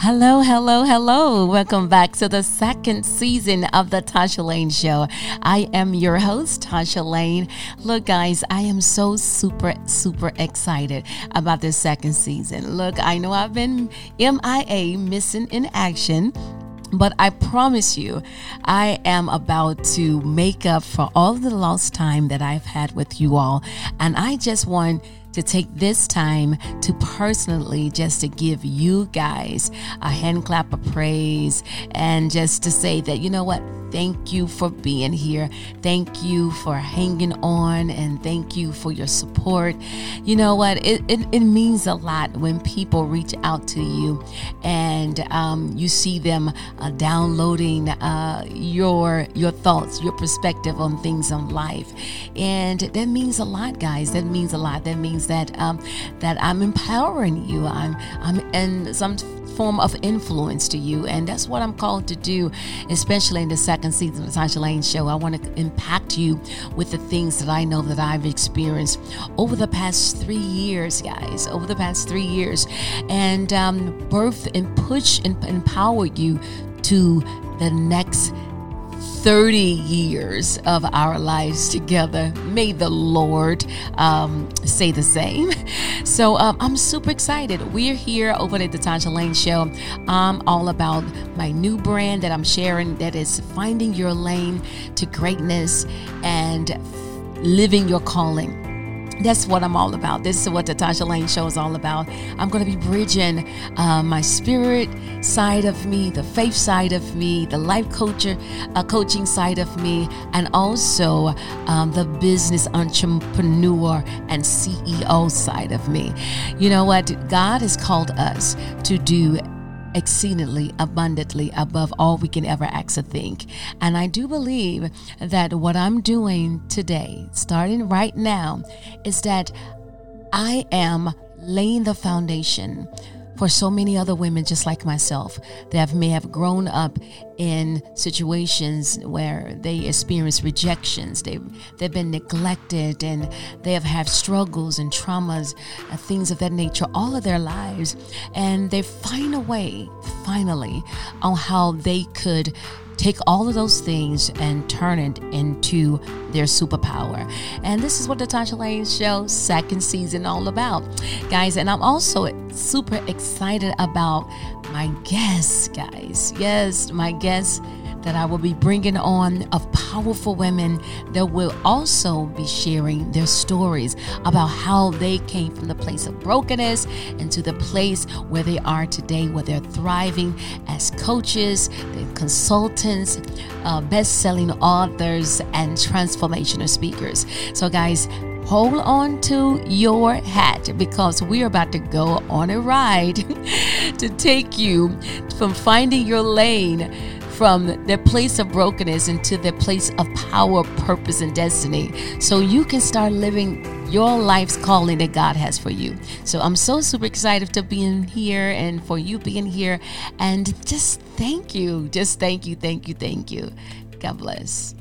Hello, hello, hello. Welcome back to the second season of the Toshia Lane Show. I am your host, Toshia Lane. Look, guys, I am so super, super excited about this second season. Look, I know I've been MIA, missing in action. But I promise you, I am about to make up for all the lost time that I've had with you all. And I just want to take this time to personally just to give you guys a hand clap of praise and just to say that, you know what? Thank you for being here. Thank you for hanging on and thank you for your support. You know what? It, it, it means a lot when people reach out to you and um, you see them uh, downloading uh, your your thoughts, your perspective on things in life, and that means a lot, guys. That means a lot. That means that um, that I'm empowering you. I'm I'm in some form of influence to you. And that's what I'm called to do, especially in the second season of the Toshia Lane Show. I want to impact you with the things that I know that I've experienced over the past three years, guys, over the past three years, and um, birth and push and empower you to the next 30 years of our lives together. May the Lord um, say the same. So um, I'm super excited. We're here over at the Toshia Lane Show. I'm all about my new brand that I'm sharing that is finding your lane to greatness and living your calling that's what I'm all about. This is what the Toshia Lane Show is all about. I'm going to be bridging uh, my spirit side of me, the faith side of me, the life coacher, uh, coaching side of me, and also um, the business entrepreneur and CEO side of me. You know what? God has called us to do exceedingly abundantly above all we can ever ask or think. And I do believe that what I'm doing today, starting right now, is that I am laying the foundation for so many other women just like myself that may have grown up in situations where they experience rejections. They've, they've been neglected and they have had struggles and traumas uh, things of that nature all of their lives. And they find a way finally on how they could take all of those things and turn it into their superpower. And this is what the Toshia Lane Show second season all about, guys. And I'm also super excited about my guests, guys. Yes, my guests that I will be bringing on of powerful women that will also be sharing their stories about how they came from the place of brokenness into the place where they are today, where they're thriving as coaches, consultants, uh, best selling authors, and transformational speakers. So, guys, hold on to your hat because we're about to go on a ride to take you from finding your lane from their place of brokenness into their place of power, purpose, and destiny. So you can start living your life's calling that God has for you. So I'm so super excited to be in here and for you being here. And just thank you. Just thank you, thank you, thank you. God bless.